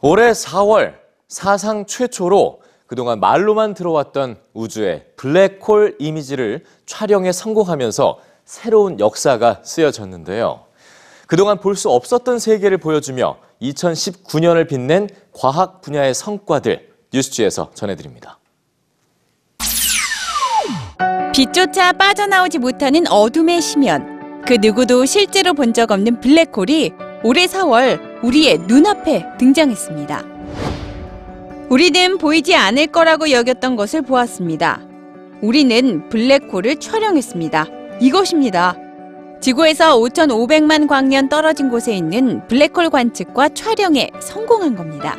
올해 4월 사상 최초로 그동안 말로만 들어왔던 우주의 블랙홀 이미지를 촬영에 성공하면서 새로운 역사가 쓰여졌는데요. 그동안 볼 수 없었던 세계를 보여주며 2019년을 빛낸 과학 분야의 성과들 뉴스지에서 전해드립니다. 빛조차 빠져나오지 못하는 어둠의 심연. 그 누구도 실제로 본 적 없는 블랙홀이 올해 4월 우리의 눈앞에 등장했습니다. 우리는 보이지 않을 거라고 여겼던 것을 보았습니다. 우리는 블랙홀을 촬영했습니다. 이것입니다. 지구에서 5,500만 광년 떨어진 곳에 있는 블랙홀 관측과 촬영에 성공한 겁니다.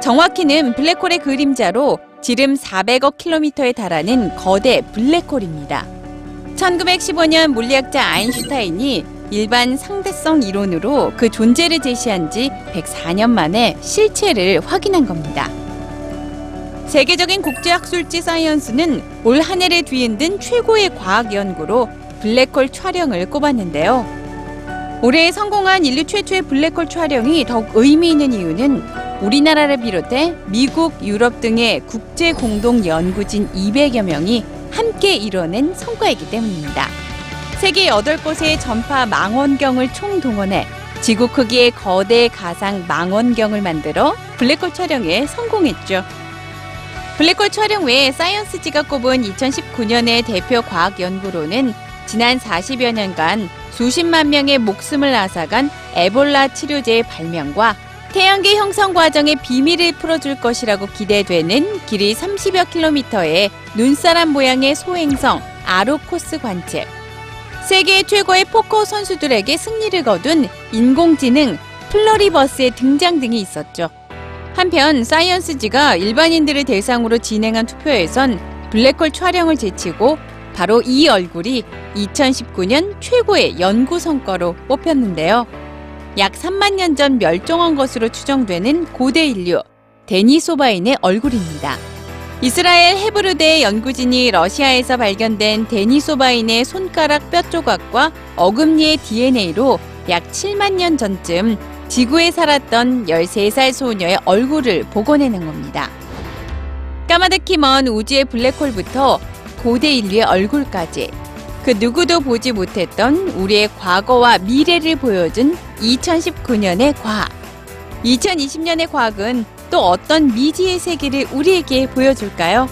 정확히는 블랙홀의 그림자로 지름 400억 킬로미터에 달하는 거대 블랙홀입니다. 1915년 물리학자 아인슈타인이 일반 상대성 이론으로 그 존재를 제시한 지 104년 만에 실체를 확인한 겁니다. 세계적인 국제학술지 사이언스는 올 한 해를 뒤흔든 최고의 과학 연구로 블랙홀 촬영을 꼽았는데요. 올해 성공한 인류 최초의 블랙홀 촬영이 더욱 의미 있는 이유는 우리나라를 비롯해 미국, 유럽 등의 국제 공동 연구진 200여 명이 함께 이뤄낸 성과이기 때문입니다. 세계 8곳의 전파 망원경을 총동원해 지구 크기의 거대 가상 망원경을 만들어 블랙홀 촬영에 성공했죠. 블랙홀 촬영 외에 사이언스지가 꼽은 2019년의 대표 과학 연구로는 지난 40여 년간 수십만 명의 목숨을 앗아간 에볼라 치료제의 발명과 태양계 형성 과정의 비밀을 풀어줄 것이라고 기대되는 길이 30여 킬로미터의 눈사람 모양의 소행성 아로코스 관측, 세계 최고의 포커 선수들에게 승리를 거둔 인공지능 Pluribus의 등장 등이 있었죠. 한편 사이언스지가 일반인들을 대상으로 진행한 투표에선 블랙홀 촬영을 제치고 바로 이 얼굴이 2019년 최고의 연구 성과로 뽑혔는데요. 약 3만 년 전 멸종한 것으로 추정되는 고대 인류 데니소바인의 얼굴입니다. 이스라엘 헤브르대 연구진이 러시아에서 발견된 데니소바인의 손가락 뼈 조각과 어금니의 DNA로 약 7만 년 전쯤 지구에 살았던 13살 소녀의 얼굴을 복원해낸 겁니다. 까마득히 먼 우주의 블랙홀부터 고대 인류의 얼굴까지 그 누구도 보지 못했던 우리의 과거와 미래를 보여준 2019년의 과학. 2020년의 과학은 또 어떤 미지의 세계를 우리에게 보여줄까요?